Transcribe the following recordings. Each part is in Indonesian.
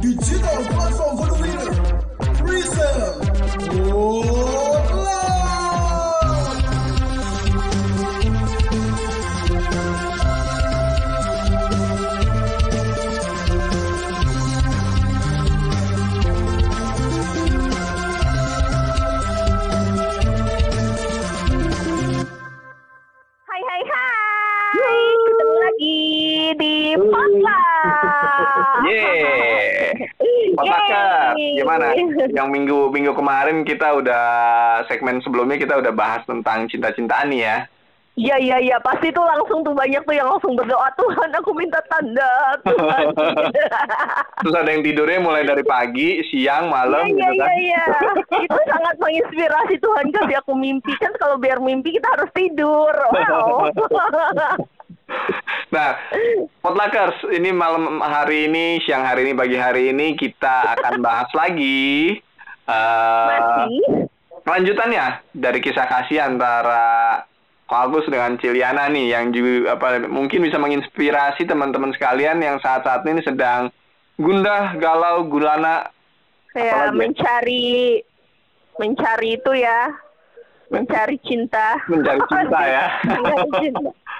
Digital platform for the winner. Threesome. Oh, gimana? Yang minggu minggu kemarin kita udah segmen sebelumnya kita udah bahas tentang cinta-cintaan nih ya. Iya iya iya, pasti tuh langsung tuh banyak tuh yang langsung berdoa Tuhan aku minta tanda Tuhan. Terus ada yang tidurnya mulai dari pagi, siang, malam Iya gitu iya kan. iya iya. Itu sangat menginspirasi Tuhan kasih aku mimpi kan kalau biar mimpi kita harus tidur. Wow. Nah, Potluckers, ini malam hari ini, siang hari ini, pagi hari ini kita akan bahas lagi eh Masih? kelanjutannya dari kisah kasih antara Ko Agus dengan Ciliana nih yang juga apa mungkin bisa menginspirasi teman-teman sekalian yang saat-saat ini sedang gundah, galau, gulana ya? mencari mencari itu ya. Mencari cinta. Mencari cinta ya. Mencari cinta.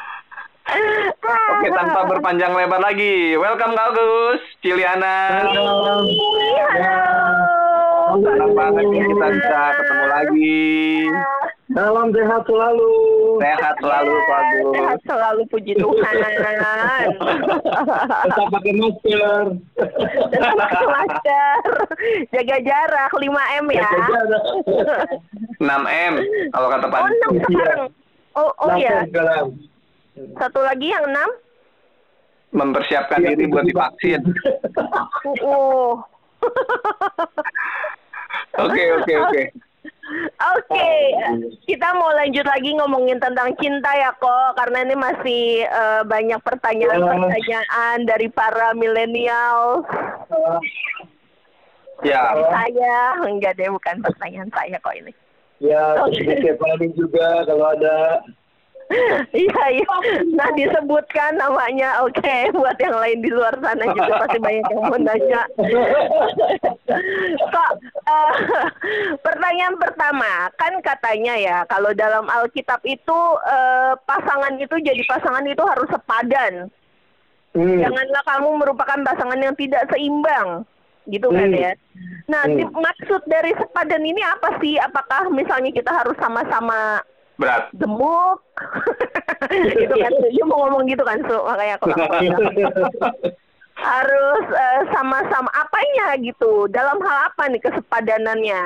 Oke, tanpa berpanjang lebar lagi. Welcome Kak Agus, Ciliana. Halo. Senang banget nih kita bisa ketemu lagi. Salam sehat selalu. Sehat selalu Kak Agus. Sehat selalu puji Tuhan. Tetap pakai masker. Tetap pakai masker. Jaga jarak 5 M ya. 6M kalau kata Pak. Oh 6 sekarang. Oh oh ya. Sekarang. Satu lagi yang 6. Mempersiapkan Iya, diri buat divaksin. Oh. Oke, oke, oke. Oke, kita mau lanjut lagi ngomongin tentang cinta ya kok, karena ini masih eh, banyak pertanyaan-pertanyaan dari para milenial. Ya. Saya enggak deh, bukan pertanyaan saya kok ini. Ya, sedikit paling juga kalau ada. Iya iya. Nah disebutkan namanya, oke. Buat yang lain di luar sana juga pasti banyak yang mau nanya. Kok eh, pertanyaan pertama kan katanya ya kalau dalam Alkitab itu eh, pasangan itu jadi pasangan itu harus sepadan. Hmm. Janganlah kamu merupakan pasangan yang tidak seimbang. Gitu kan Hmm. ya. Nah, Hmm. di- maksud dari sepadan ini apa sih? Apakah misalnya kita harus sama-sama Berat. gemuk gitu kan dia mau ngomong gitu kan su? Makanya aku harus eh, sama-sama apanya gitu? Dalam hal apa nih kesepadanannya?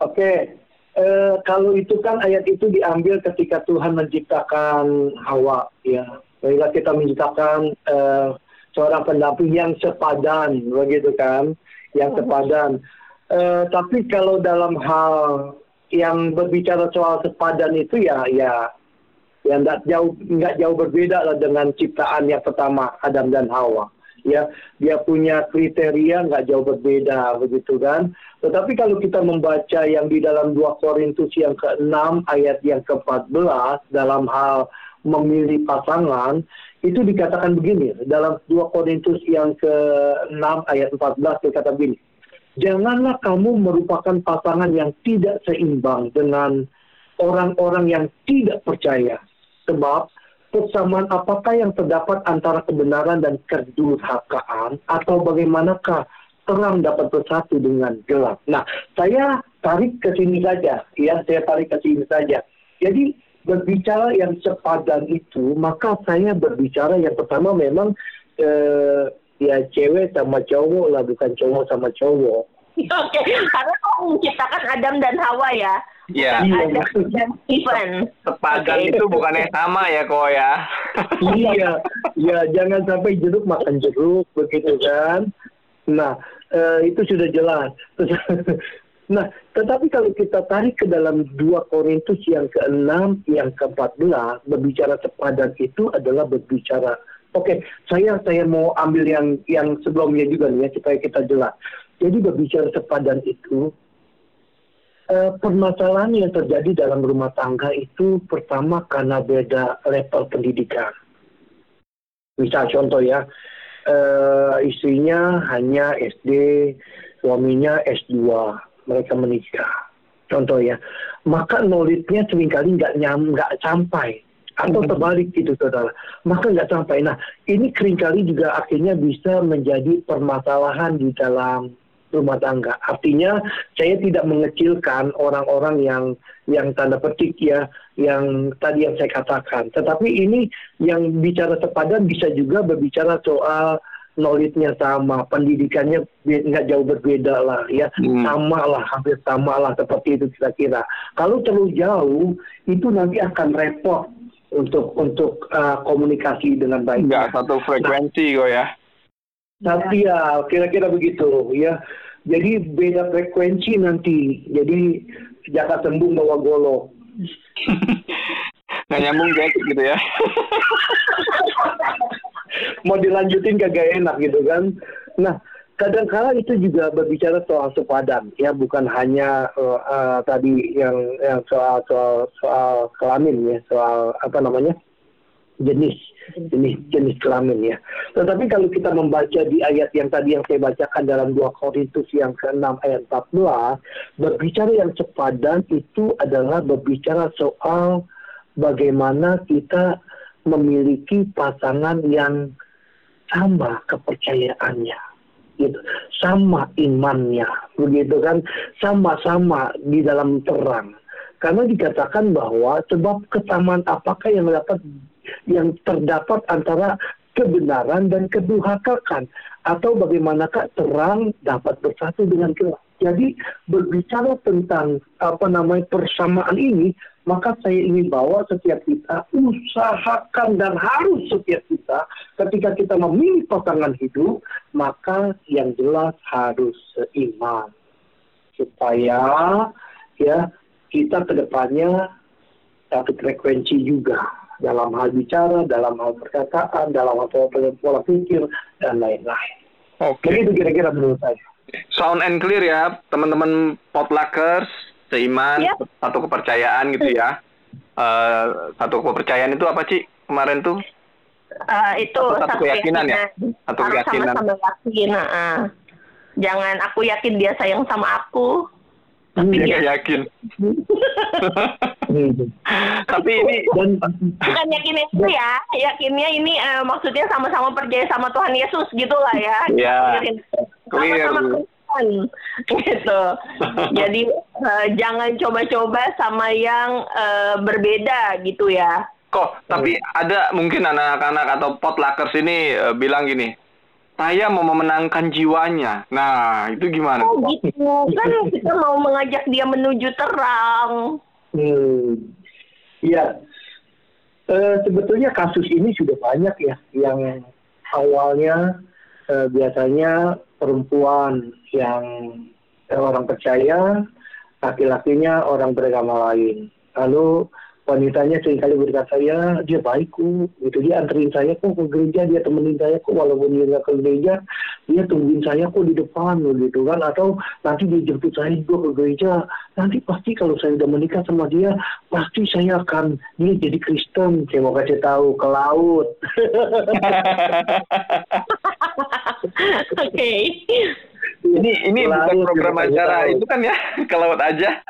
Oke, eh, kalau itu kan ayat itu diambil ketika Tuhan menciptakan Hawa, ya. Ketika kita menciptakan eh, seorang pendamping yang sepadan, begitu kan, yang sepadan. Eh, tapi kalau dalam hal yang berbicara soal sepadan itu ya, ya, ya nggak jauh nggak jauh berbeda lah dengan ciptaan yang pertama Adam dan Hawa. Ya dia punya kriteria nggak jauh berbeda begitu kan? Tetapi kalau kita membaca yang di dalam 2 Korintus yang ke-6 ayat yang ke-14 dalam hal memilih pasangan itu dikatakan begini. Dalam 2 Korintus yang ke-6 ayat 14 dikatakan begini janganlah kamu merupakan pasangan yang tidak seimbang dengan orang-orang yang tidak percaya sebab persamaan apakah yang terdapat antara kebenaran dan kedurhakaan atau bagaimanakah terang dapat bersatu dengan gelap. Nah, saya tarik ke sini saja, ya, saya tarik ke sini saja. Jadi berbicara yang sepadan itu, maka saya berbicara yang pertama memang eh, ya cewek sama cowok lah, bukan cowok sama cowok. oke karena kok menciptakan Adam dan Hawa ya Iya. Iya, Adam dan Stephen Sepadan Oke. itu bukannya sama ya kok ya. iya, ya jangan sampai jeruk makan jeruk begitu kan. Nah, eh, itu sudah jelas. nah, tetapi kalau kita tarik ke dalam 2 Korintus yang ke-6, yang ke-14, berbicara sepadan itu adalah berbicara Oke, saya saya mau ambil yang yang sebelumnya juga nih ya supaya kita jelas. Jadi berbicara sepadan itu eh, permasalahan yang terjadi dalam rumah tangga itu pertama karena beda level pendidikan. misal contoh ya, eh, istrinya hanya SD, suaminya S2, mereka menikah. Contoh ya, maka knowledge-nya sering kali nggak nyam, nggak sampai atau terbalik gitu saudara. Maka nggak sampai nah ini sering kali juga akhirnya bisa menjadi permasalahan di dalam rumah tangga. Artinya saya tidak mengecilkan orang-orang yang yang tanda petik ya yang tadi yang saya katakan. Tetapi ini yang bicara sepadan bisa juga berbicara soal knowledge-nya sama, pendidikannya nggak jauh berbeda lah ya, Hmm. sama lah, hampir sama lah seperti itu kira-kira. Kalau terlalu jauh itu nanti akan repot untuk untuk uh, komunikasi dengan baik. Nggak satu frekuensi kok ya. Tapi ya kira-kira begitu ya. Jadi beda frekuensi nanti. Jadi jaka tembung bawa golok. Nggak nyambung Jack gitu ya. Mau dilanjutin kagak enak gitu kan. Nah, kadang-kala itu juga berbicara soal sepadan ya, bukan hanya eh, eh, tadi yang yang soal soal soal kelamin ya, soal apa namanya? jenis jenis jenis kelamin ya. Tetapi kalau kita membaca di ayat yang tadi yang saya bacakan dalam 2 Korintus yang ke-6 ayat 14, berbicara yang sepadan itu adalah berbicara soal bagaimana kita memiliki pasangan yang sama kepercayaannya gitu. Sama imannya begitu kan? Sama-sama di dalam terang karena dikatakan bahwa sebab kesamaan apakah yang dapat yang terdapat antara kebenaran dan kedurhakaan atau bagaimanakah terang dapat bersatu dengan gelap. Jadi berbicara tentang apa namanya persamaan ini, maka saya ingin bawa setiap kita usahakan dan harus setiap kita ketika kita memilih pasangan hidup, maka yang jelas harus seiman supaya ya kita ke depannya satu frekuensi juga dalam hal bicara, dalam hal perkataan, dalam hal pola, pikir dan lain-lain. Oke. Begitu kira-kira menurut saya. Sound and clear ya, teman-teman potluckers, seiman, Yap. satu kepercayaan gitu ya. Eh, satu kepercayaan itu apa sih kemarin tuh? Eh, itu Satu- satu keyakinan ya? Satu Harus keyakinan. sama-sama yakin. ah. Jangan aku yakin dia sayang sama aku. Tapi Dia dia nggak yakin. Hmm. Tapi ini Dan bukan yakin itu ya. Yakinnya ini eh, maksudnya sama-sama percaya sama Tuhan Yesus gitu lah ya. Iya. Clearin. Sama-sama gitu. Jadi eh, jangan coba-coba sama yang eh, berbeda gitu ya. kok, tapi ada mungkin anak-anak atau potluckers ini eh, bilang gini, saya mau memenangkan jiwanya. Nah, itu gimana? Oh gitu. Kan kita mau mengajak dia menuju terang. Hmm. Ya, Eh, sebetulnya kasus ini sudah banyak ya, yang awalnya eh, biasanya perempuan yang eh, orang percaya, laki-lakinya orang beragama lain. Lalu wanitanya sering kali berkata ya dia baik kok, gitu dia anterin saya kok ke gereja, dia temenin saya kok walaupun dia nggak ke gereja, dia tungguin saya kok di depan gitu kan, atau nanti dia jemput saya juga ke gereja, nanti pasti kalau saya udah menikah sama dia, pasti saya akan dia jadi Kristen, saya mau kasih tahu ke laut. Oke. Ini ini Ke bukan program kita kasih acara itu kan ya ke laut aja.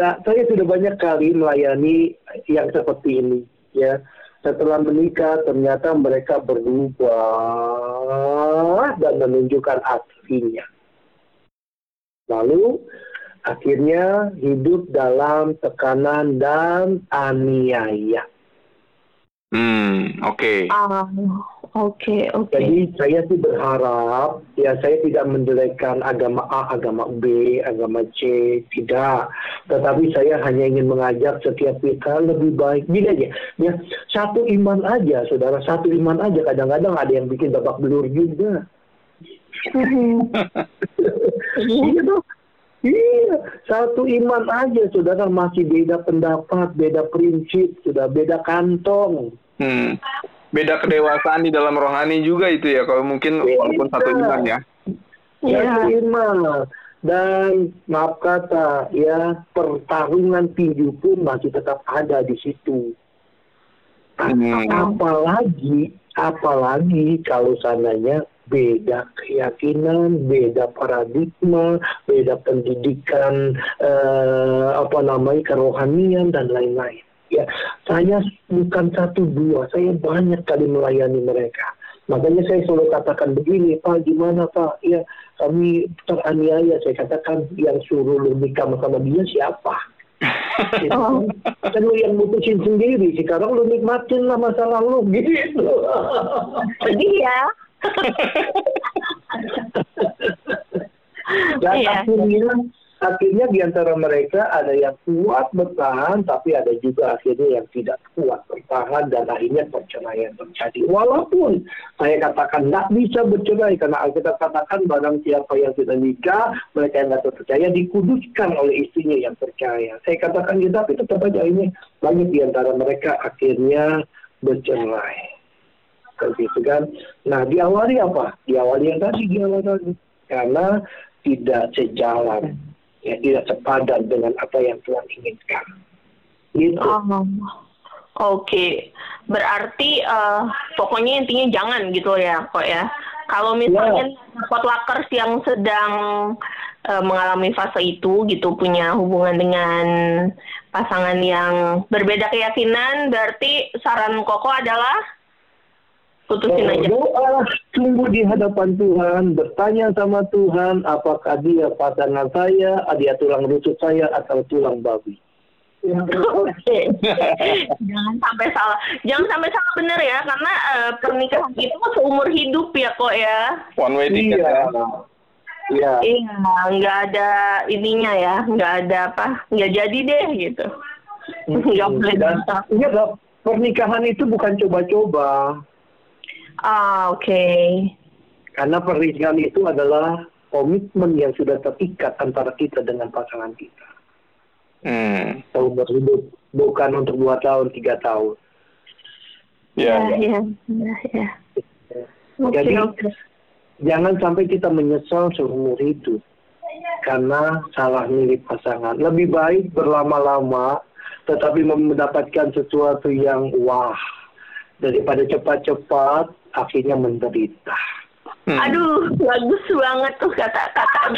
Sa- saya sudah banyak kali melayani yang seperti ini ya. Setelah menikah ternyata mereka berubah dan menunjukkan aslinya lalu akhirnya hidup dalam tekanan dan aniaya. Hmm, oke. Ah, oke, oke. Jadi saya sih berharap ya saya tidak menjelekkan agama A, agama B, agama C, tidak. Tetapi saya hanya ingin mengajak setiap kita lebih baik. Gini aja, ya satu iman aja, saudara satu iman aja. Kadang-kadang ada yang bikin babak belur juga. Iya dong. Iya, satu iman aja, saudara masih beda pendapat, beda prinsip, sudah beda kantong. Hmm. Beda kedewasaan di dalam rohani juga itu ya kalau mungkin Beda. walaupun satu iman ya. Iya. Iman. Dan maaf kata, ya pertarungan tinju pun masih tetap ada di situ. Hmm. Apalagi, apalagi kalau seandainya beda keyakinan, beda paradigma, beda pendidikan, eh, apa namanya kerohanian dan lain-lain. Ya, saya bukan satu dua, saya banyak kali melayani mereka. Makanya saya selalu katakan begini, Pak, gimana Pak? Ya, kami teraniaya. Saya katakan yang suruh lu nikah sama dia siapa? Gitu Oh. kan. Lu yang mutusin sendiri. Sekarang lu nikmatin lah masa lalu gitu. Sedih ya. Dan Iya. akhirnya, akhirnya di antara mereka ada yang kuat bertahan, tapi ada juga akhirnya yang tidak kuat bertahan dan akhirnya perceraian terjadi. Walaupun saya katakan nggak bisa bercerai karena Alkitab katakan barang siapa yang sudah nikah, mereka yang nggak percaya dikuduskan oleh istrinya yang percaya. Saya katakan gitu, tapi tetap aja ini banyak di antara mereka akhirnya bercerai. Begitu kan. Nah, diawali apa? Diawali yang tadi, diawali tadi. Karena tidak sejalan, ya tidak sepadan dengan apa yang Tuhan inginkan. Gitu. Oh. Oke, berarti eh, pokoknya intinya jangan gitu ya, kok ya. Kalau misalnya dapat lakers yang sedang eh, mengalami fase itu gitu punya hubungan dengan pasangan yang berbeda keyakinan, berarti saran Koko adalah putusin aja. Berdoa, tunggu di hadapan Tuhan, bertanya sama Tuhan, apakah dia pasangan saya, dia tulang rusuk saya, atau tulang babi. Ya, Oke. jangan sampai salah. Jangan sampai salah benar ya, karena eh, pernikahan itu seumur hidup ya kok ya. One way ticket Iya. ya. Iya. Iya, nggak ada ininya ya, nggak ada apa, nggak jadi deh gitu. Nggak boleh Dan iya, pernikahan itu bukan coba-coba. Ah, oke. Karena pernikahan itu adalah komitmen yang sudah terikat antara kita dengan pasangan kita. Hmm. Seumur hidup. Bukan untuk dua tahun, tiga tahun. Ya. Ya, ya, ya, ya. Oke, Jadi, oke. Jangan sampai kita menyesal seumur hidup. Karena salah milih pasangan. Lebih baik berlama-lama, tetapi mendapatkan sesuatu yang wah. Daripada cepat-cepat, akhirnya menderita. Hmm. Aduh, bagus banget tuh kata-kata.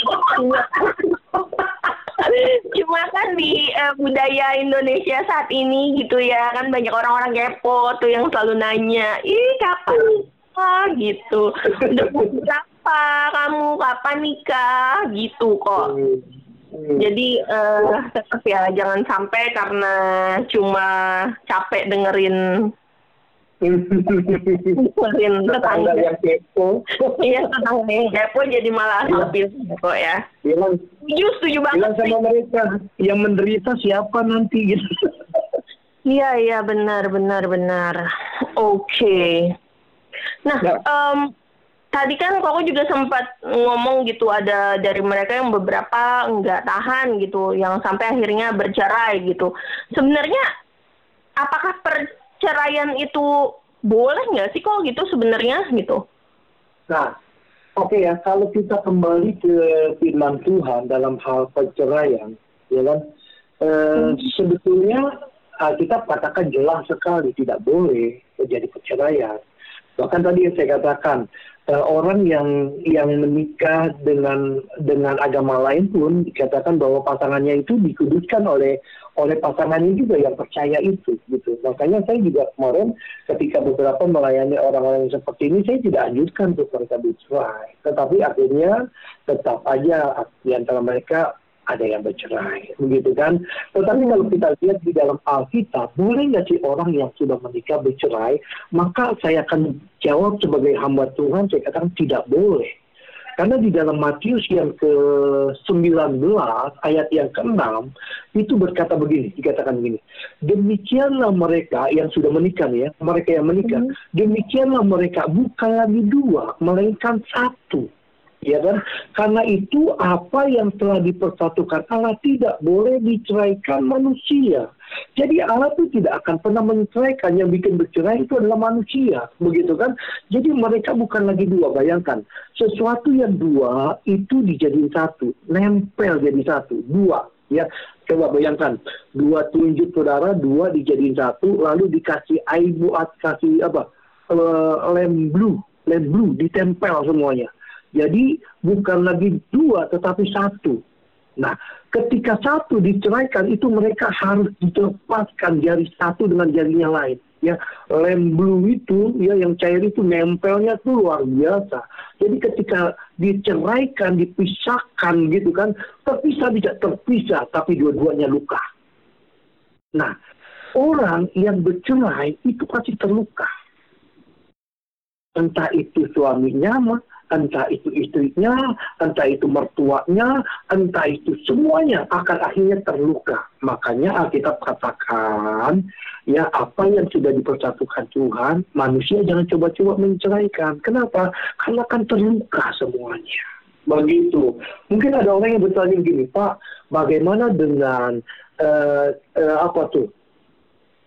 Cuma kan di eh, budaya Indonesia saat ini gitu ya kan banyak orang-orang kepo tuh yang selalu nanya, ih kapan nikah gitu, udah berapa kamu kapan nikah gitu kok. Hmm. Jadi eh, tetap ya jangan sampai karena cuma capek dengerin dengerin Tetangga yang kepo. Iya tetangga yang kepo jadi malah Iya. lebih kok ya. bilang, Setuju, setuju banget bilang sama mereka, yang menderita siapa nanti gitu. Iya, iya benar, benar, benar. Oke. Nah, Ya. em, tadi kan koko juga sempat ngomong gitu ada dari mereka yang beberapa nggak tahan gitu, yang sampai akhirnya bercerai gitu. Sebenarnya apakah perceraian itu boleh nggak sih kok gitu sebenarnya gitu? Nah, oke ya, kalau kita kembali ke firman Tuhan dalam hal perceraian, ya kan, eh, sebetulnya kita katakan jelas sekali tidak boleh terjadi perceraian. Bahkan tadi yang saya katakan, eh, orang yang yang menikah dengan dengan agama lain pun dikatakan bahwa pasangannya itu dikuduskan oleh oleh pasangannya juga yang percaya itu gitu. Makanya saya juga kemarin ketika beberapa melayani orang-orang seperti ini saya tidak anjurkan untuk mereka bercerai. Tetapi akhirnya tetap aja di antara mereka ada yang bercerai, begitu kan? Tetapi kalau kita lihat di dalam Alkitab, boleh nggak sih orang yang sudah menikah bercerai? Maka saya akan jawab sebagai hamba Tuhan, saya katakan tidak boleh. Karena di dalam Matius yang ke-19 ayat yang ke-6 itu berkata begini, dikatakan begini. Demikianlah mereka yang sudah menikah ya, mereka yang menikah, demikianlah mereka bukan lagi dua, melainkan satu. Ya kan? Karena itu apa yang telah dipersatukan Allah tidak boleh diceraikan manusia. Jadi Allah itu tidak akan pernah menceraikan. Yang bikin bercerai itu adalah manusia. Begitu kan? Jadi mereka bukan lagi dua. Bayangkan. Sesuatu yang dua itu dijadiin satu. Nempel jadi satu. Dua. Ya, coba bayangkan dua tunjuk saudara, dua dijadiin satu, lalu dikasih air buat kasih apa? eh, lem blue, lem blue ditempel semuanya. Jadi bukan lagi dua tetapi satu. Nah, ketika satu diceraikan itu mereka harus dilepaskan jari satu dengan jari yang lain. Ya, lem blue itu ya yang cair itu nempelnya tuh luar biasa. Jadi ketika diceraikan, dipisahkan gitu kan, terpisah tidak terpisah tapi dua-duanya luka. Nah, orang yang bercerai itu pasti terluka. Entah itu suaminya, mah, entah itu istrinya, entah itu mertuanya, entah itu semuanya akan akhirnya terluka. Makanya Alkitab katakan, ya apa yang sudah dipersatukan Tuhan, manusia jangan coba-coba menceraikan. Kenapa? Karena kan terluka semuanya. Begitu. Mungkin ada orang yang bertanya gini, Pak, bagaimana dengan eh, eh, apa tuh?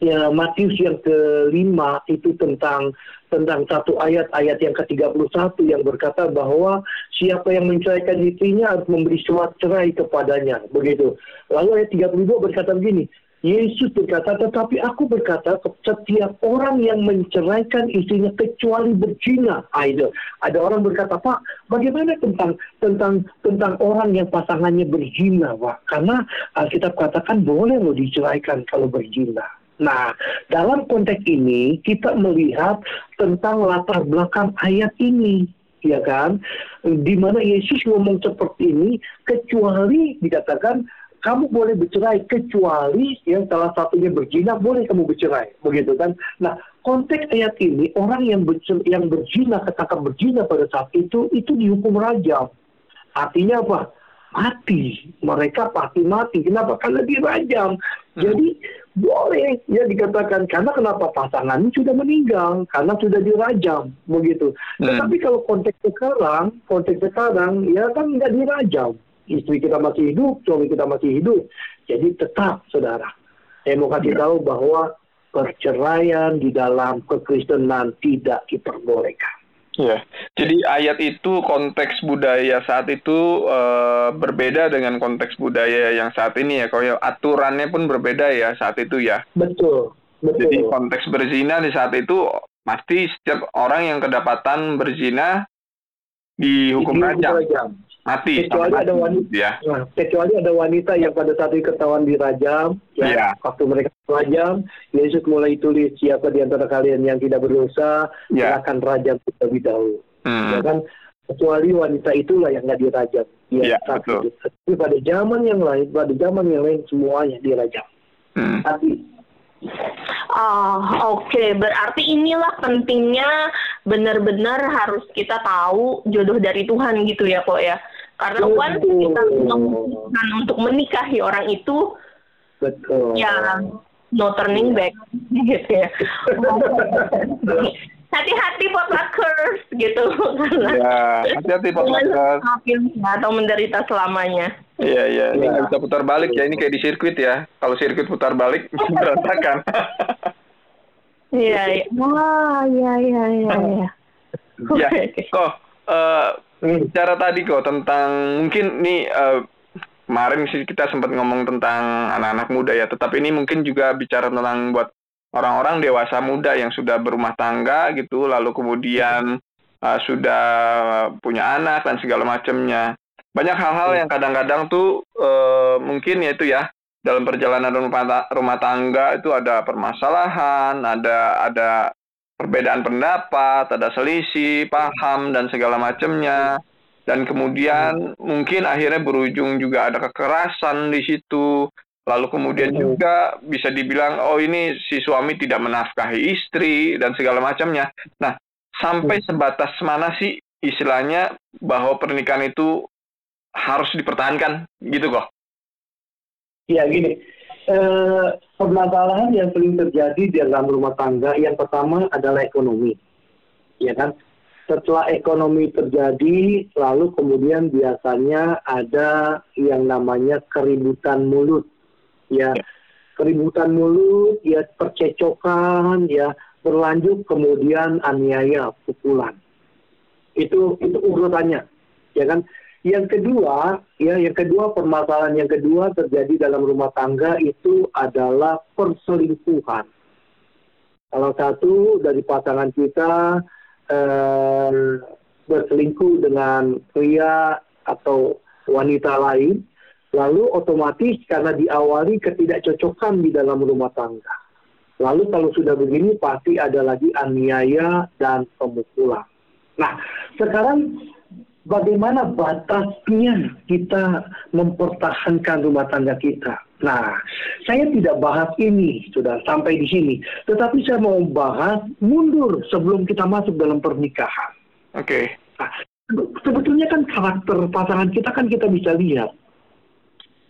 Ya, Matius yang kelima itu tentang tentang satu ayat ayat yang ke-31 yang berkata bahwa siapa yang menceraikan istrinya harus memberi surat cerai kepadanya begitu. Lalu ayat 32 berkata begini, Yesus berkata, tetapi aku berkata setiap orang yang menceraikan istrinya kecuali berzina. Ah, itu. Ada orang berkata, Pak, bagaimana tentang tentang tentang orang yang pasangannya berzina, Pak? Karena Alkitab katakan boleh loh diceraikan kalau berzina. Nah, dalam konteks ini kita melihat tentang latar belakang ayat ini, ya kan? Di mana Yesus ngomong seperti ini, kecuali dikatakan kamu boleh bercerai kecuali yang salah satunya berzina boleh kamu bercerai. Begitu kan? Nah konteks ayat ini orang yang bercer, yang berzina ketangkap berzina pada saat itu itu dihukum rajam. Artinya apa? Mati. Mereka pasti mati. Kenapa? Karena dirajam jadi boleh ya dikatakan karena kenapa pasangan sudah meninggal karena sudah dirajam begitu Hmm. tetapi kalau konteks sekarang konteks sekarang ya kan nggak dirajam istri kita masih hidup, suami kita masih hidup. Jadi tetap, saudara. Saya mau kasih tahu bahwa perceraian di dalam kekristenan tidak diperbolehkan. Ya, jadi ayat itu konteks budaya saat itu eh, berbeda dengan konteks budaya yang saat ini ya. Kalau aturannya pun berbeda ya saat itu ya. Betul, Jadi betul. konteks berzina di saat itu pasti setiap orang yang kedapatan berzina dihukum rajam. Mati. Kecuali sampai ada mati, wanita- ya. Nah, kecuali ada wanita yang pada saat itu ketahuan dirajam, ya, Iya. waktu mereka rajam, Yesus mulai tulis siapa di antara kalian yang tidak berdosa, Ya. silakan rajam terlebih dahulu. Hmm. ya kan kecuali wanita itulah yang nggak dirajam Iya, saat betul. itu. tapi pada zaman yang lain pada zaman yang lain semuanya dirajam Hmm. tapi Oh, oke. Berarti inilah pentingnya benar-benar harus kita tahu jodoh dari Tuhan gitu ya, kok ya. Karena Betul. once kita memutuskan untuk menikahi orang itu, betul ya no turning back gitu ya. Hati-hati potluckers gitu karena Ya, hati-hati potluckers. potluckers atau menderita selamanya. Iya, iya. Ini Iya. nggak bisa putar balik ya. Ini kayak di sirkuit ya. Kalau sirkuit putar balik, berantakan. Iya, iya. Wah, iya iya iya iya. ya, Oke. kok Hmm. Bicara tadi kok tentang mungkin nih eh, kemarin sih kita sempat ngomong tentang anak-anak muda ya, tetapi ini mungkin juga bicara tentang buat orang-orang dewasa muda yang sudah berumah tangga gitu, lalu kemudian eh, sudah punya anak dan segala macamnya. Banyak hal-hal yang kadang-kadang tuh eh, mungkin ya itu ya dalam perjalanan rumah, rumah tangga itu ada permasalahan, ada ada perbedaan pendapat, ada selisih, paham dan segala macamnya. Dan kemudian mungkin akhirnya berujung juga ada kekerasan di situ. Lalu kemudian juga bisa dibilang oh ini si suami tidak menafkahi istri dan segala macamnya. Nah, sampai sebatas mana sih istilahnya bahwa pernikahan itu harus dipertahankan gitu kok. ya gini permasalahan yang sering terjadi di dalam rumah tangga yang pertama adalah ekonomi. Ya kan? Setelah ekonomi terjadi lalu kemudian biasanya ada yang namanya keributan mulut. Ya. keributan mulut ya percecokan ya berlanjut kemudian aniaya pukulan. Itu itu urutannya ya kan yang kedua, ya, yang kedua permasalahan yang kedua terjadi dalam rumah tangga itu adalah perselingkuhan. Salah satu dari pasangan kita eh, berselingkuh dengan pria atau wanita lain, lalu otomatis karena diawali ketidakcocokan di dalam rumah tangga. Lalu kalau sudah begini pasti ada lagi aniaya dan pemukulan. Nah, sekarang bagaimana batasnya kita mempertahankan rumah tangga kita? Nah, saya tidak bahas ini, sudah sampai di sini. Tetapi saya mau bahas mundur sebelum kita masuk dalam pernikahan. Oke. Nah, sebetulnya kan karakter pasangan kita kan kita bisa lihat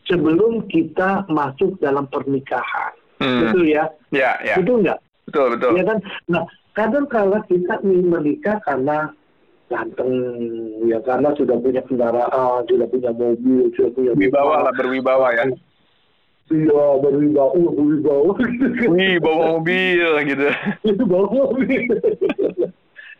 sebelum kita masuk dalam pernikahan. Hmm. Betul ya? Ya, ya. Betul nggak? Betul, betul. Ya kan? Nah, kadang kala kita ingin menikah karena ganteng, ya karena sudah punya kendaraan, sudah punya mobil, sudah punya Wibawa lah, berwibawa ya. Iya, berwibawa, berwibawa. Wih, bawa mobil gitu. itu bawa mobil.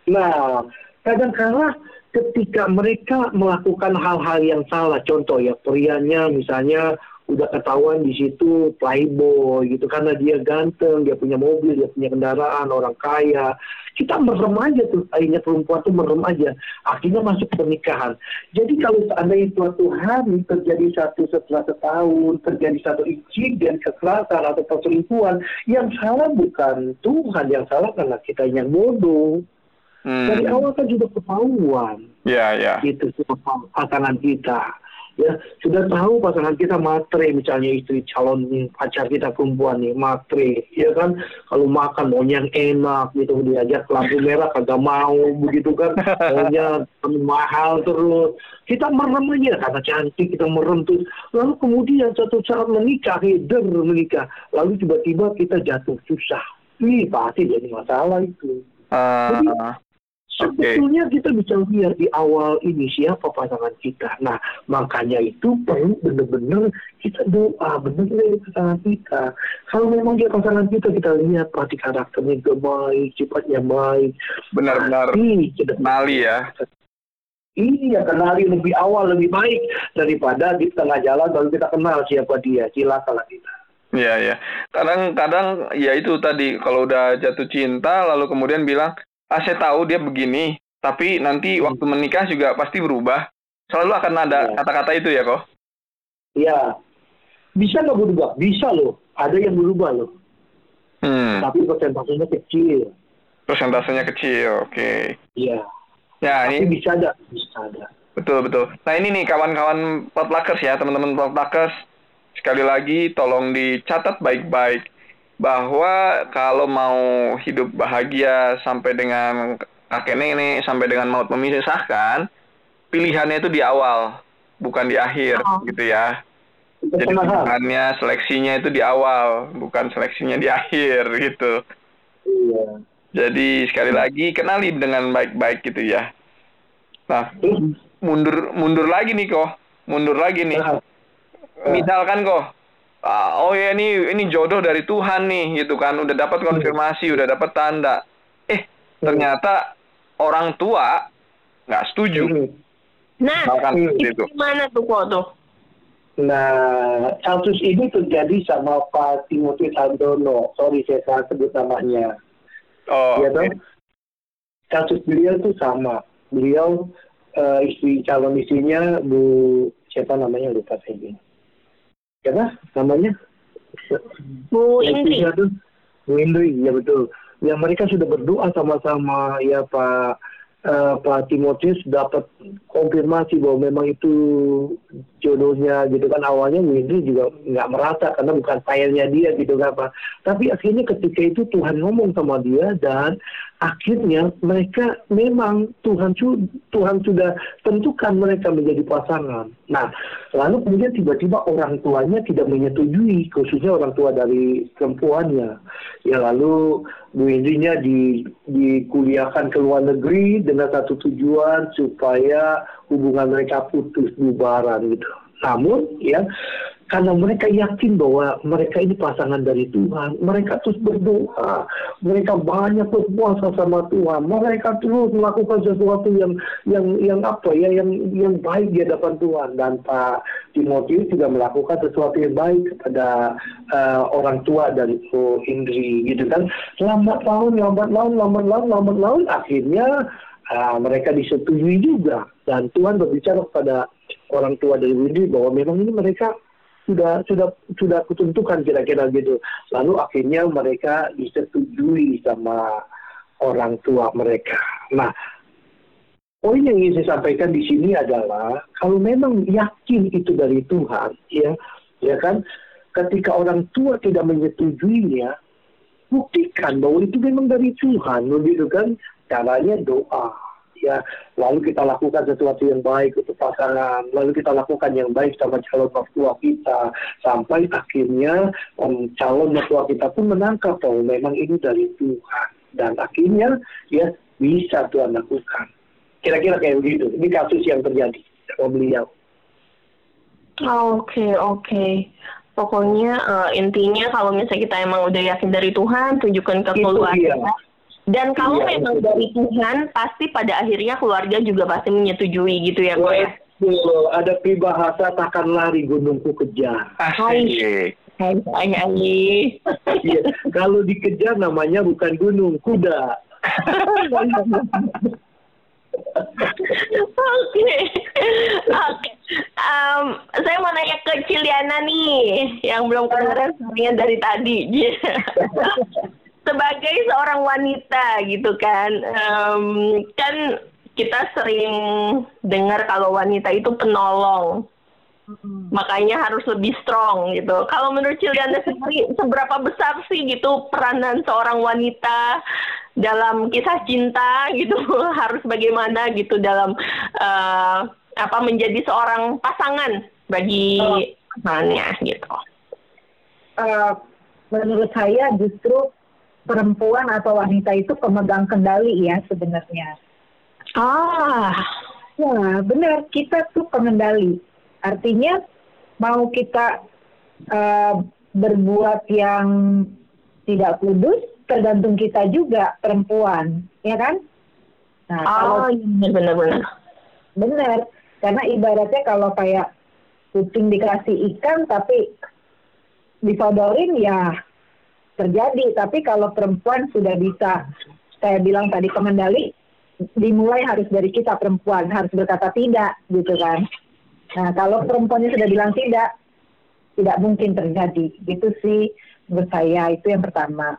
nah, kadang-kala ketika mereka melakukan hal-hal yang salah, contoh ya prianya misalnya udah ketahuan di situ playboy gitu karena dia ganteng, dia punya mobil, dia punya kendaraan, orang kaya. Kita merem aja tuh, akhirnya perempuan tuh merem aja. Akhirnya masuk pernikahan. Jadi kalau seandainya suatu hari terjadi satu setelah setahun, terjadi satu insiden kekerasan atau perselingkuhan, yang salah bukan Tuhan, yang salah karena kita yang bodoh. Dari Hmm. awal kan sudah ketahuan Ya, ya. gitu sama pasangan kita ya sudah tahu pasangan kita matre misalnya istri calon pacar kita perempuan nih matre ya kan? Kalau makan maunya yang enak gitu diajak ke lampu merah kagak mau begitu kan? Maunya mahal terus. Kita merem aja karena cantik kita merem terus. Lalu kemudian satu saat menikah heder menikah. Lalu tiba-tiba kita jatuh susah. Ini pasti jadi masalah itu. Ah, Sebetulnya kita bisa lihat di awal ini siapa pasangan kita. Nah, makanya itu perlu benar-benar kita doa, benar dari pasangan kita. Kalau memang dia pasangan kita, kita lihat pasti karakternya juga baik, sifatnya baik. benar-benar kenali ya. Iya, kenali lebih awal lebih baik daripada di tengah jalan baru kita kenal siapa dia. Silakan kita. Iya, ya. Kadang-kadang ya itu tadi kalau udah jatuh cinta lalu kemudian bilang, "Ah, saya tahu dia begini, tapi nanti Hmm. waktu menikah juga pasti berubah." Selalu akan ada Iya. kata-kata itu ya, kok. Iya. Bisa nggak berubah? Bisa loh. Ada yang berubah loh. Hmm. Tapi persentasenya kecil. Persentasenya kecil. Oke. Iya. Ya, Tapi ini bisa ada, bisa ada. betul betul. Nah, ini nih kawan-kawan potluckers ya, teman-teman potluckers. Sekali lagi tolong dicatat baik-baik bahwa kalau mau hidup bahagia sampai dengan kakek nenek sampai dengan maut memisahkan, pilihannya itu di awal, bukan di akhir Oh. gitu ya. Jadi pilihannya seleksinya itu di awal, bukan seleksinya di akhir gitu. Iya. Jadi sekali lagi kenali dengan baik-baik gitu ya. Nah, mundur mundur lagi nih kok. Mundur lagi nih. Misalkan kok oh ya ini ini jodoh dari Tuhan nih gitu kan. Udah dapat konfirmasi, udah dapat tanda. Eh, ternyata orang tua nggak setuju. hmm. Nah, seperti itu itu. gimana tuh kok tuh? Nah, kasus ini terjadi sama Pak Timothy Sandono. Sorry, saya salah sebut namanya. Oh, ya oke. toh? Kasus beliau tuh sama. Beliau eh, istri calon istrinya Bu siapa namanya lupa saya ini. Siapa namanya? Bu Indri. Bu Indri, ya betul. Yang mereka sudah berdoa sama-sama ya Pak eh, Pak Timotius dapat konfirmasi bahwa memang itu jodohnya gitu kan awalnya Bu Indri juga nggak merasa karena bukan stylenya dia gitu kan Pak. Tapi akhirnya ketika itu Tuhan ngomong sama dia dan akhirnya mereka memang Tuhan Tuhan sudah tentukan mereka menjadi pasangan. Nah, lalu kemudian tiba-tiba orang tuanya tidak menyetujui, khususnya orang tua dari perempuannya. Ya lalu Bu Indrinya di dikuliahkan ke luar negeri dengan satu tujuan supaya hubungan mereka putus bubaran gitu. Namun ya karena mereka yakin bahwa mereka ini pasangan dari Tuhan. Mereka terus berdoa, mereka banyak berpuasa sama Tuhan. Mereka terus melakukan sesuatu yang yang yang apa ya, yang yang baik di hadapan Tuhan. Dan Pak Timotius juga melakukan sesuatu yang baik kepada uh, orang tua dari Indri, gitu kan. Lambat laun, lambat laun, lambat laun, lambat laun, akhirnya uh, mereka disetujui juga. Dan Tuhan berbicara kepada orang tua dari Windy bahwa memang ini mereka sudah sudah sudah kutentukan kira-kira gitu. Lalu akhirnya mereka disetujui sama orang tua mereka. Nah, poin yang ingin saya sampaikan di sini adalah kalau memang yakin itu dari Tuhan, ya, ya kan, ketika orang tua tidak menyetujuinya, buktikan bahwa itu memang dari Tuhan, begitu kan? Caranya doa, ya. Lalu kita lakukan sesuatu yang baik untuk pasangan lalu kita lakukan yang baik sama calon mertua kita sampai akhirnya um, calon mertua kita pun menangkap bahwa memang ini dari Tuhan. Dan akhirnya ya bisa Tuhan lakukan. Kira-kira kayak begitu. Ini kasus yang terjadi sama beliau. Oke okay, oke. Okay. Pokoknya uh, intinya kalau misalnya kita emang udah yakin dari Tuhan, tunjukkan ke keluarga. Dan kalau iya, memang betul. dari Tuhan, pasti pada akhirnya keluarga juga pasti menyetujui gitu ya, Kok ya? Ada peribahasa takkan lari gunungku kejar. Hai. Hai, hai, hai. Iya, kalau dikejar namanya bukan gunung, kuda. Oke, oke. saya mau nanya ke Ciliana nih, yang belum kedengeran suaranya dari tadi. sebagai seorang wanita gitu kan. Um, kan kita sering dengar kalau wanita itu penolong. Hmm. makanya harus lebih strong gitu. Kalau menurut Cildana sendiri seberapa besar sih gitu peranan seorang wanita dalam kisah cinta gitu? Harus bagaimana gitu dalam uh, apa menjadi seorang pasangan bagi oh. pasangannya gitu? Uh, menurut saya justru perempuan atau wanita itu pemegang kendali ya sebenarnya. Ah, ya benar kita tuh pengendali. Artinya mau kita uh, berbuat yang tidak kudus tergantung kita juga perempuan, ya kan? Nah, oh, kalau iya, benar-benar. Benar, karena ibaratnya kalau kayak kucing dikasih ikan tapi disodorin ya terjadi. Tapi kalau perempuan sudah bisa, saya bilang tadi pengendali, dimulai harus dari kita perempuan, harus berkata tidak, gitu kan. Nah, kalau perempuannya sudah bilang tidak, tidak mungkin terjadi. Gitu sih menurut saya, itu yang pertama.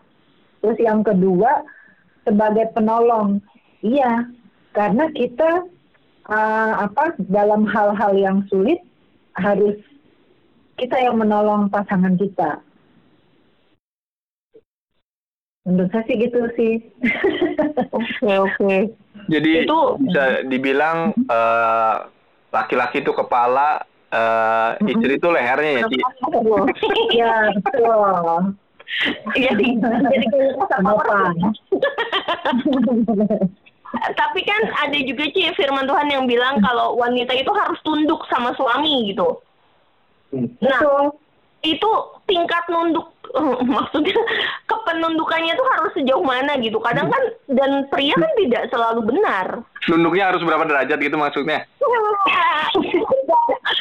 Terus yang kedua, sebagai penolong. Iya, karena kita uh, apa dalam hal-hal yang sulit harus kita yang menolong pasangan kita Menurut saya sih gitu sih. Oke oke. Jadi itu bisa dibilang uh, laki-laki itu kepala, uh, istri itu lehernya ya Ci? Iya betul. Jadi jadi apa? Tapi kan ada juga Ci firman Tuhan yang bilang kalau wanita itu harus tunduk sama suami gitu. Nah, itu tingkat nunduk maksudnya kepenundukannya itu harus sejauh mana gitu. Kadang kan dan pria kan tidak selalu benar. Nunduknya harus berapa derajat gitu maksudnya?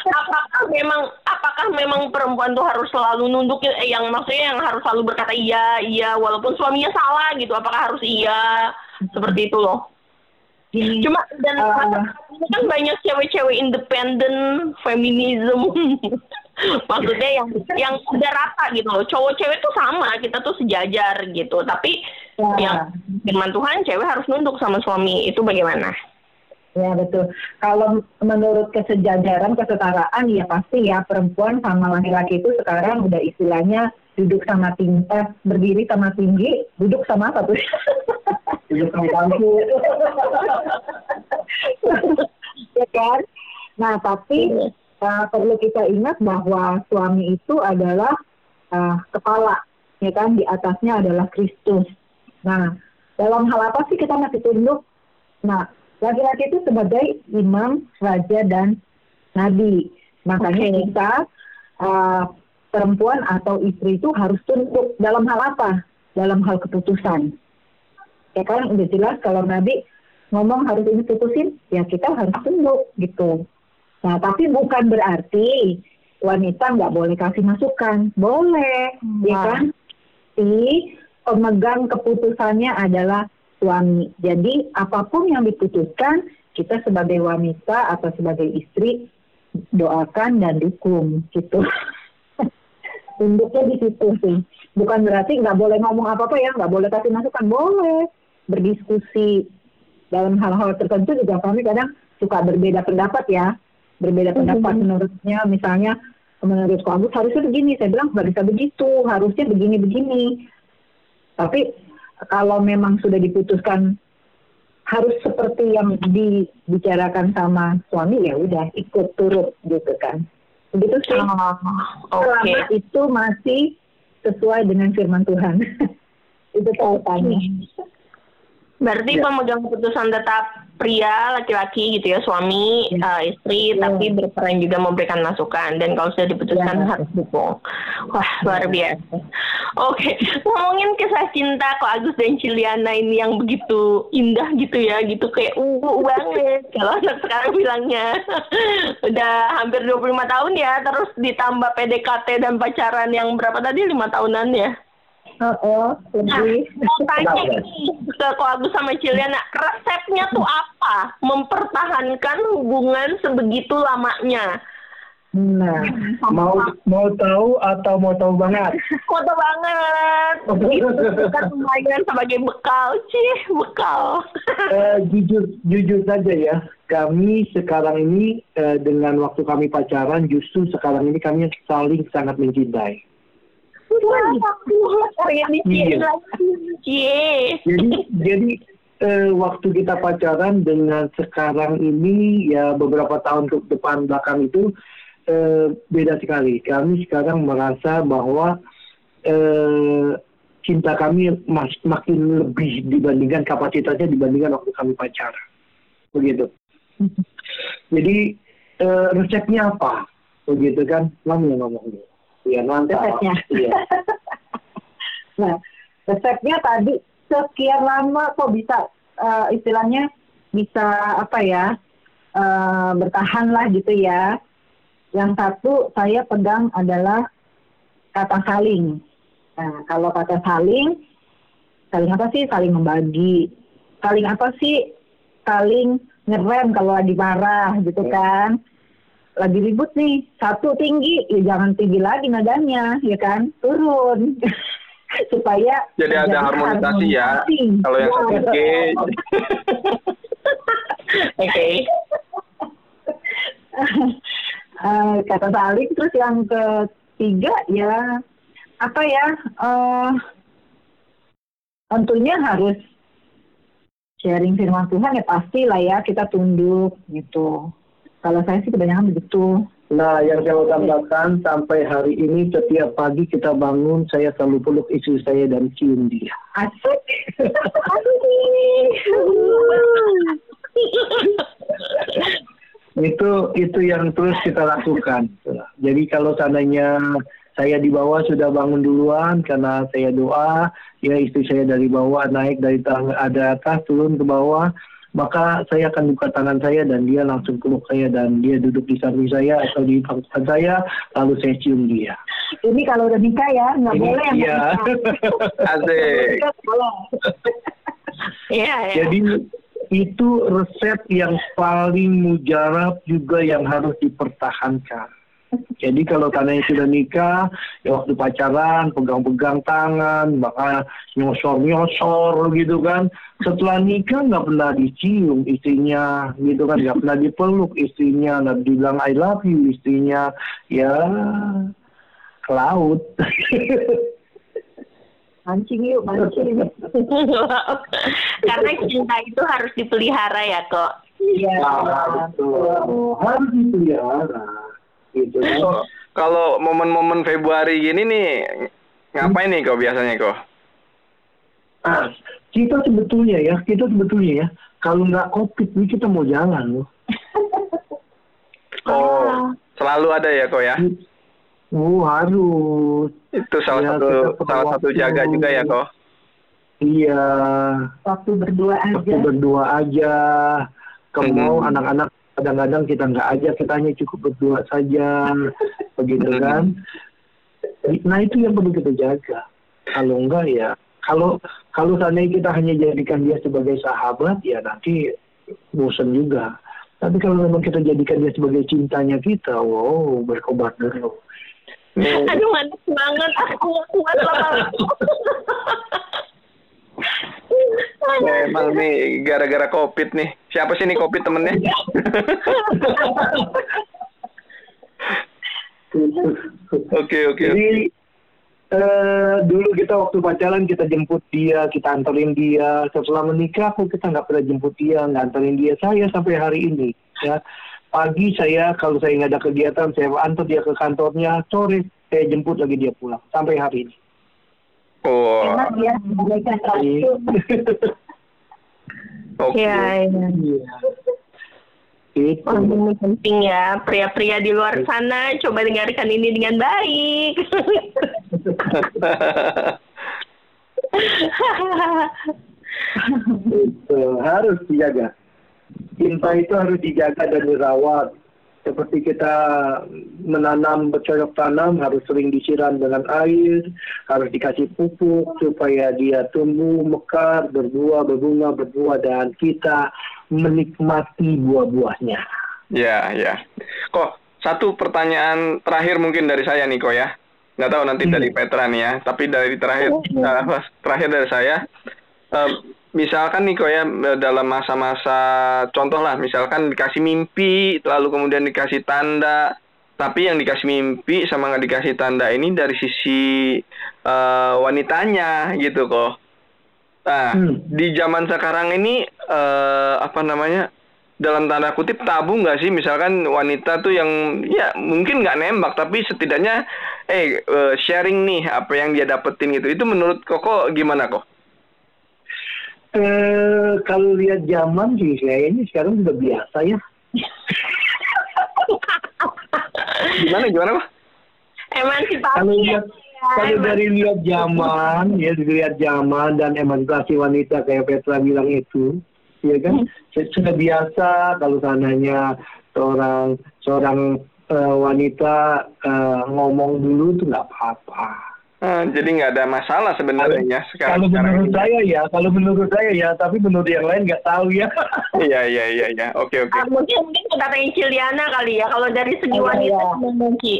Apakah memang apakah memang perempuan tuh harus selalu nunduk eh, yang maksudnya yang harus selalu berkata iya iya walaupun suaminya salah gitu. Apakah harus iya? Seperti itu loh. Cuma dan uh, kan banyak cewek-cewek independen, feminisme. maksudnya yang yang udah rata gitu loh cowok cewek tuh sama kita tuh sejajar gitu tapi ya. yang firman Tuhan cewek harus nunduk sama suami itu bagaimana Ya betul. Kalau menurut kesejajaran, kesetaraan ya pasti ya perempuan sama laki-laki itu sekarang udah istilahnya duduk sama tinggi, eh, berdiri sama tinggi, duduk sama satu. duduk sama bangku. ya kan? Nah tapi iya uh, perlu kita ingat bahwa suami itu adalah uh, kepala, ya kan? Di atasnya adalah Kristus. Nah, dalam hal apa sih kita masih tunduk? Nah, laki-laki itu sebagai imam, raja, dan nabi. Makanya okay. kita uh, perempuan atau istri itu harus tunduk dalam hal apa? Dalam hal keputusan. Ya kan udah jelas kalau Nabi ngomong harus ini putusin, ya kita harus tunduk gitu. Nah tapi bukan berarti wanita nggak boleh kasih masukan, boleh, ya kan? Tapi pemegang keputusannya adalah suami. Jadi apa pun yang diputuskan, kita sebagai wanita atau sebagai istri doakan dan dukung gitu. Tunduknya di situ sih. Bukan berarti nggak boleh ngomong apa-apa ya, nggak boleh kasih masukan, boleh berdiskusi dalam hal-hal tertentu juga kami kadang suka berbeda pendapat ya, berbeda pendapat menurutnya misalnya menurut Agus harusnya begini, saya bilang nggak bisa begitu, harusnya begini-begini. Tapi kalau memang sudah diputuskan harus seperti yang dibicarakan sama suami ya udah ikut turut gitu kan. Begitu sih. Oh, Selama Oke. itu masih sesuai dengan firman Tuhan. itu tautannya. Berarti Ya. pemegang keputusan tetap pria, laki-laki gitu ya, suami, Ya. eh, istri, Ya. tapi berperan juga memberikan masukan. Dan kalau sudah diputuskan Ya. harus dukung. Wah, luar biasa. Oke, ngomongin kisah cinta kok Agus dan Ciliana ini yang begitu indah gitu ya, gitu kayak uh banget. Kalau anak sekarang bilangnya udah hampir 25 tahun ya, terus ditambah PDKT dan pacaran yang berapa tadi lima tahunan ya. Oh, oh lebih. Mau tanya nih ke Agus sama Ciliana, resepnya tuh apa? Mempertahankan hubungan sebegitu lamanya. Nah, mau mau tahu atau mau tahu banget? Foto banget. Itu kan lumayan sebagai bekal, cih, bekal. Eh, jujur jujur saja ya, kami sekarang ini eh, dengan waktu kami pacaran justru sekarang ini kami saling sangat mencintai. Waduh, pengen diciein Iya. lagi. Jadi jadi eh, waktu kita pacaran dengan sekarang ini ya beberapa tahun ke depan belakang itu eh, beda sekali. Kami sekarang merasa bahwa eh, cinta kami mas, makin lebih dibandingkan kapasitasnya dibandingkan waktu kami pacaran. Begitu. Jadi eh, resepnya apa? Begitu kan? Lama yang ngomong dulu. Iya, mantap. Resepnya. Iya. nah, resepnya tadi sekian lama kok bisa eh, istilahnya bisa apa ya eh, bertahan lah gitu ya. Yang satu saya pegang adalah kata saling. Nah, kalau kata saling, saling apa sih? Saling membagi. Saling apa sih? Saling ngerem kalau lagi marah gitu kan. Lagi ribut nih, satu tinggi, ya jangan tinggi lagi nadanya, ya kan? Turun. Supaya Jadi ada harmonisasi ya. Kalau yang Ya, satu G, Oke. Eh, kata saling terus yang ketiga ya apa ya eh tentunya harus sharing firman Tuhan ya pasti lah ya kita tunduk gitu kalau saya sih kebanyakan begitu Nah, yang saya mau tambahkan sampai hari ini setiap pagi kita bangun, saya selalu peluk istri saya dan cium dia. asik Itu itu yang terus kita lakukan. Jadi kalau seandainya saya di bawah sudah bangun duluan karena saya doa, ya istri saya dari bawah naik dari tangga ada atas turun ke bawah, maka saya akan buka tangan saya dan dia langsung peluk saya dan dia duduk di samping saya atau di pangkuan saya, lalu saya cium dia. ini kalau udah nikah ya nggak boleh iya. asik. Iya, ya. Jadi itu resep yang paling mujarab juga yang harus dipertahankan. Jadi kalau tandanya sudah nikah, ya waktu pacaran, pegang-pegang tangan, maka nyosor-nyosor gitu kan. Setelah nikah nggak pernah dicium istrinya, gitu kan. Nggak pernah dipeluk istrinya, nggak dibilang I love you istrinya. Ya, ke laut. mancing yuk mancing Karena cinta itu harus dipelihara ya kok. iya Nah, betul. Harus dipelihara. Gitu. So, kalau momen-momen Februari gini nih, ngapain nih kok biasanya kok? Ah, kita sebetulnya ya, kita sebetulnya ya, kalau nggak covid ini kita mau jalan loh. Oh, selalu ada ya kok ya? Oh harus. Itu salah Ya, satu salah satu waktu. jaga juga ya kok. Iya. Waktu berdua Waktu aja. berdua aja. Kamu Hmm. mau anak-anak kadang-kadang kita nggak aja kita hanya cukup berdua saja, begitu kan? Nah itu yang perlu kita jaga. Kalau enggak ya, kalau kalau seandainya kita hanya jadikan dia sebagai sahabat ya nanti bosan juga. Tapi kalau memang kita jadikan dia sebagai cintanya kita, wow berkobar dulu. Aduh manis banget, aku kuat Emang nih gara-gara covid nih. Siapa sih nih covid temennya? Oke oke. Jadi eh, dulu kita waktu pacaran kita jemput dia, kita anterin dia. Setelah menikah kok kita nggak pernah jemput dia, nggak anterin dia. Saya sampai hari ini ya pagi saya kalau saya nggak ada kegiatan saya antar dia ke kantornya. Sore saya jemput lagi dia pulang sampai hari ini. Oh, Enak ya, bagaikan ratu. oke. Iya, iya. Iya. Itu. Wah, ini penting ya, pria-pria di luar sana coba dengarkan ini dengan baik. Itu harus dijaga. Cinta itu harus dijaga dan dirawat. Seperti kita menanam bercocok tanam harus sering disiram dengan air, harus dikasih pupuk supaya dia tumbuh, mekar, berbuah, berbunga, berbuah dan kita menikmati buah-buahnya. Ya ya. Kok satu pertanyaan terakhir mungkin dari saya nih kok ya. Nggak tahu nanti dari Petra nih ya. Tapi dari terakhir eh, terakhir dari saya. eh, misalkan nih kok ya eh, dalam masa-masa contoh lah misalkan dikasih mimpi lalu kemudian dikasih tanda tapi yang dikasih mimpi sama nggak dikasih tanda ini dari sisi eh, wanitanya gitu kok. Nah Hmm. di zaman sekarang ini eh, apa namanya dalam tanda kutip tabu nggak sih? Misalkan wanita tuh yang ya mungkin nggak nembak tapi setidaknya eh eh, sharing nih apa yang dia dapetin gitu. Itu menurut koko gimana kok Eh, kalau lihat zaman sih kayaknya sekarang sudah biasa ya. gimana gimana kok Emansipasi. Kalau lihat ya, kalau eman- dari lihat zaman ya dilihat zaman dan emansipasi wanita kayak Petra bilang itu ya kan Hmm. sudah biasa kalau sananya seorang seorang eh, wanita eh, ngomong dulu tuh nggak apa-apa Eh, jadi nggak ada masalah sebenarnya ya sekarang kalau sekarang menurut ini. saya ya kalau menurut saya ya tapi menurut yang lain nggak tahu ya iya iya iya iya oke oke Ah, mungkin mungkin kita tanya Ciliana kali ya kalau dari segi wanita Ki?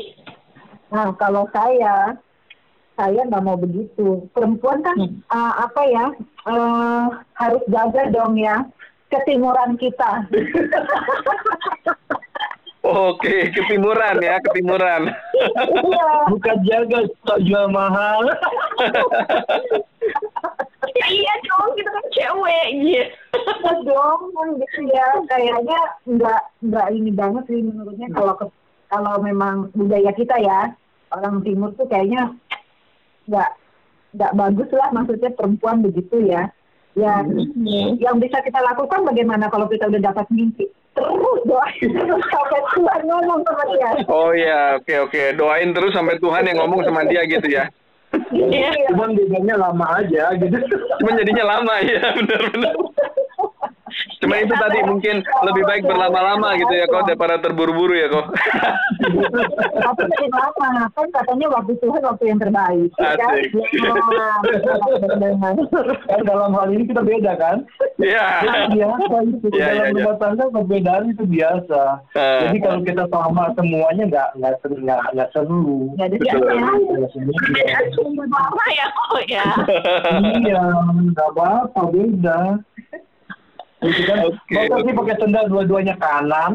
Nah, kalau saya, saya nggak mau begitu. Perempuan kan uh, apa ya uh, harus jaga dong ya ketimuran kita. oke ketimuran ya ketimuran. Iya. bukan jaga tak jual mahal. Ya, iya dong kita kan cewek gitu. Iya dong kan gitu ya. Kayaknya nggak nggak ini banget sih menurutnya kalau kalau memang budaya kita ya. Orang timur tuh kayaknya nggak nggak bagus lah maksudnya perempuan begitu ya ya yang bisa kita lakukan bagaimana kalau kita udah dapat mimpi? Terus doain terus sampai Tuhan ngomong sama dia. Oh iya oke oke. Doain terus sampai Tuhan yang ngomong sama dia gitu ya. Iya. cuman bedanya lama aja gitu. Cuman jadinya lama ya benar-benar. Cuma itu tadi mungkin lebih baik berlama-lama gitu ya kok daripada terburu-buru ya kok. tapi dari lama kan katanya waktu Tuhan waktu yang terbaik ya kan Asik. Nah, kan dalam hal ini kita beda kan Iya. biasa itu Iya, dalam iya, iya. rumah tangga perbedaan itu biasa Eh. jadi kalau kita sama semuanya nggak nggak seru nggak nggak seru ya kok ya? iya nggak apa-apa beda itu kan Oke, masa sih oke. pakai sendal dua-duanya kanan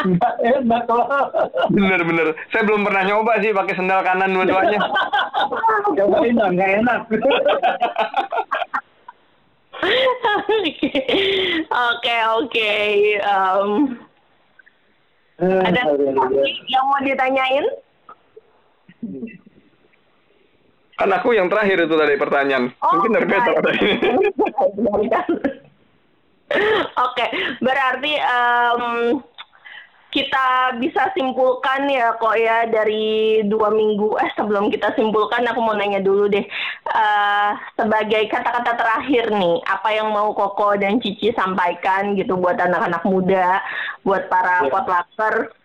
nggak enak lah Bener-bener. Saya belum pernah nyoba sih pakai sendal kanan dua-duanya. cobain lah nggak enak Oke oke. Em, ada yang mau ditanyain? Kan aku yang terakhir itu tadi pertanyaan. Mungkin dari Petra baik. tadi. Oke, berarti em, kita bisa simpulkan ya kok ya dari dua minggu eh sebelum kita simpulkan aku mau nanya dulu deh uh, sebagai kata-kata terakhir nih apa yang mau Koko dan Cici sampaikan gitu buat anak-anak muda buat para Ya.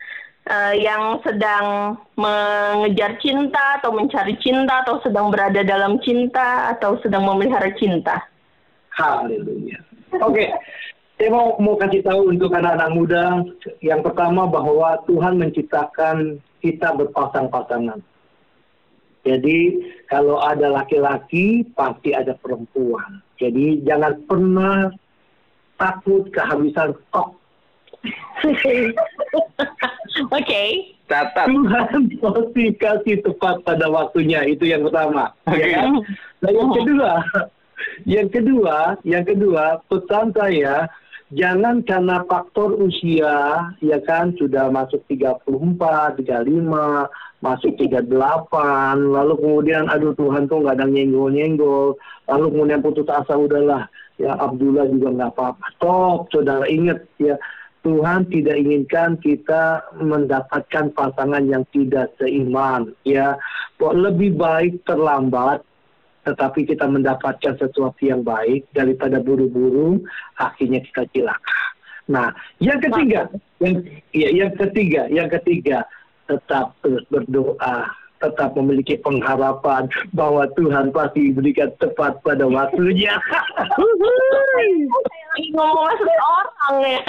Uh, yang sedang mengejar cinta atau mencari cinta atau sedang berada dalam cinta atau sedang memelihara cinta Haleluya. Oke, saya mau mau kasih tahu untuk anak-anak muda yang pertama bahwa Tuhan menciptakan kita berpasang-pasangan. Jadi kalau ada laki-laki pasti ada perempuan. Jadi jangan pernah takut kehabisan stok. Oke. Catat. Tuhan pasti kasih tepat pada waktunya itu yang pertama. Oke. Ya kan? Nah yang kedua, yang kedua, yang kedua pesan saya jangan karena faktor usia ya kan sudah masuk 34, 35, masuk 38, lalu kemudian aduh Tuhan tuh nggak ada nyenggol-nyenggol, lalu kemudian putus asa udahlah ya Abdullah juga nggak apa-apa. Stop, saudara ingat ya Tuhan tidak inginkan kita mendapatkan pasangan yang tidak seiman ya. Kok lebih baik terlambat tetapi kita mendapatkan sesuatu yang baik daripada buru-buru akhirnya kita cilaka. Nah, yang ketiga, yang ya, yang ketiga, yang ketiga tetap terus berdoa, tetap memiliki pengharapan bahwa Tuhan pasti berikan tepat pada waktunya. lagi ngomong masuk orang ya.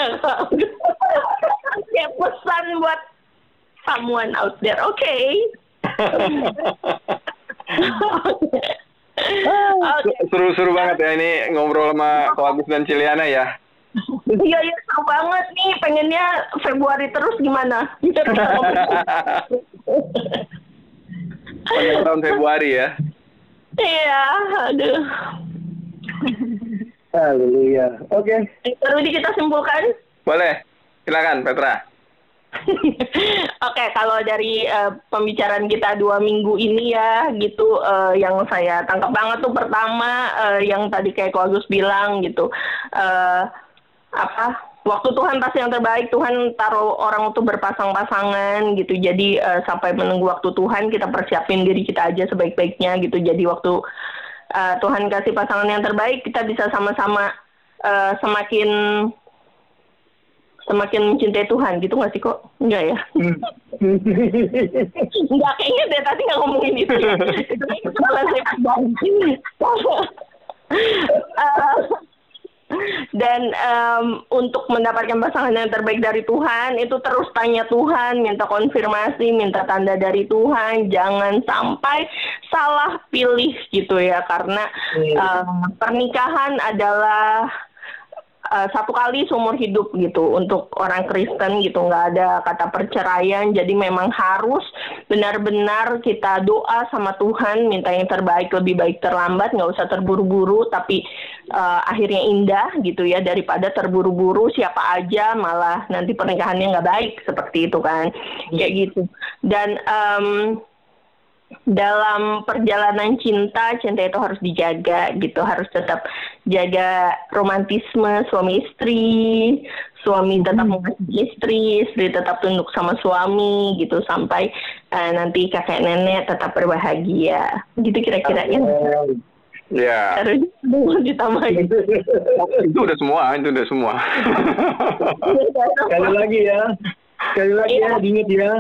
Kayak pesan buat someone out there. Oke. Oke. Seru-seru banget ya ini ngobrol sama Ko Agus dan Ciliana ya. Iya, iya, seru banget nih. Pengennya Februari terus gimana? Biar. Pada tahun Februari ya. Iya, aduh. Haleluya. Oke. Baru di kita simpulkan. Boleh. Silakan Petra. Oke, kalau dari eh, pembicaraan kita dua minggu ini ya, gitu, eh, yang saya tangkap banget tuh pertama eh, yang tadi kayak Agus bilang gitu, eh, apa? Waktu Tuhan pasti yang terbaik, Tuhan taruh orang untuk berpasang-pasangan gitu. Jadi eh, sampai menunggu waktu Tuhan kita persiapin diri kita aja sebaik-baiknya gitu. Jadi waktu eh, Tuhan kasih pasangan yang terbaik, kita bisa sama-sama eh, semakin semakin mencintai Tuhan gitu nggak sih kok? Enggak ya? Enggak kayaknya deh tadi nggak ngomongin itu. ya. itu kesalahan saya pribadi. dan em, untuk mendapatkan pasangan yang terbaik dari Tuhan itu terus tanya Tuhan, minta konfirmasi, minta tanda dari Tuhan, jangan sampai salah pilih gitu ya. Karena em, pernikahan adalah uh, satu kali seumur hidup gitu untuk orang Kristen gitu. Nggak ada kata perceraian. Jadi memang harus benar-benar kita doa sama Tuhan minta yang terbaik lebih baik terlambat nggak usah terburu-buru tapi uh, akhirnya indah gitu ya daripada terburu-buru siapa aja malah nanti pernikahannya nggak baik seperti itu kan. Kayak gitu. Dan em, dalam perjalanan cinta, cinta itu harus dijaga gitu, harus tetap jaga romantisme suami istri, suami tetap mengasihi istri, istri tetap tunduk sama suami gitu sampai eh, nanti kakek nenek tetap berbahagia. Gitu kira-kira ya. Ya. Harus ditambahin. itu udah semua, itu udah semua. Sekali lagi ya. Sekali lagi ya, diingat ya.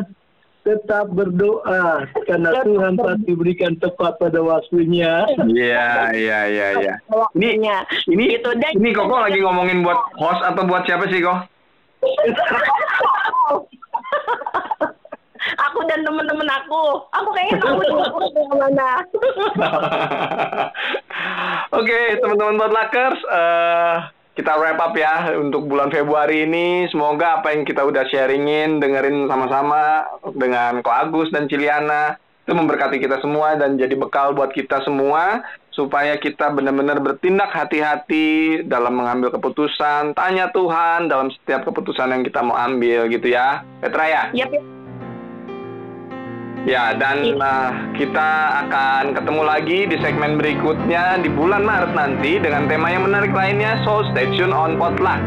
Tetap berdoa karena Tuhan pasti berikan tepat pada waktunya. Iya, iya, iya, iya. Ini ini dan- ini Koko lagi ngomongin buat host atau buat siapa sih, Kok? aku dan teman-teman aku. Aku kayaknya tahu yang mana. Oke, teman-teman Potluckers, eh kita wrap up ya untuk bulan Februari ini. Semoga apa yang kita udah sharingin, dengerin sama-sama dengan Ko Agus dan Ciliana itu memberkati kita semua dan jadi bekal buat kita semua supaya kita benar-benar bertindak hati-hati dalam mengambil keputusan, tanya Tuhan dalam setiap keputusan yang kita mau ambil gitu ya. Petra ya? Yap, yap. Ya, dan uh, kita akan ketemu lagi di segmen berikutnya di bulan Maret nanti dengan tema yang menarik lainnya. So, stay tune on Potluck.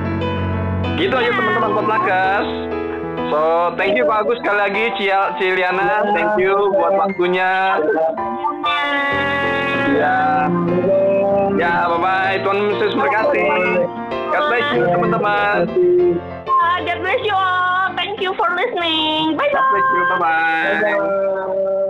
Gitu aja teman-teman Potluckers. So, thank you Pak Agus sekali lagi, Cia, Ciliana. Thank you buat waktunya. Ya, ya, bye bye. Tuhan Yesus berkati. God bless you teman-teman. God bless you all. Thank you for listening. Bye bye. God bless you. Bye bye. bye, -bye.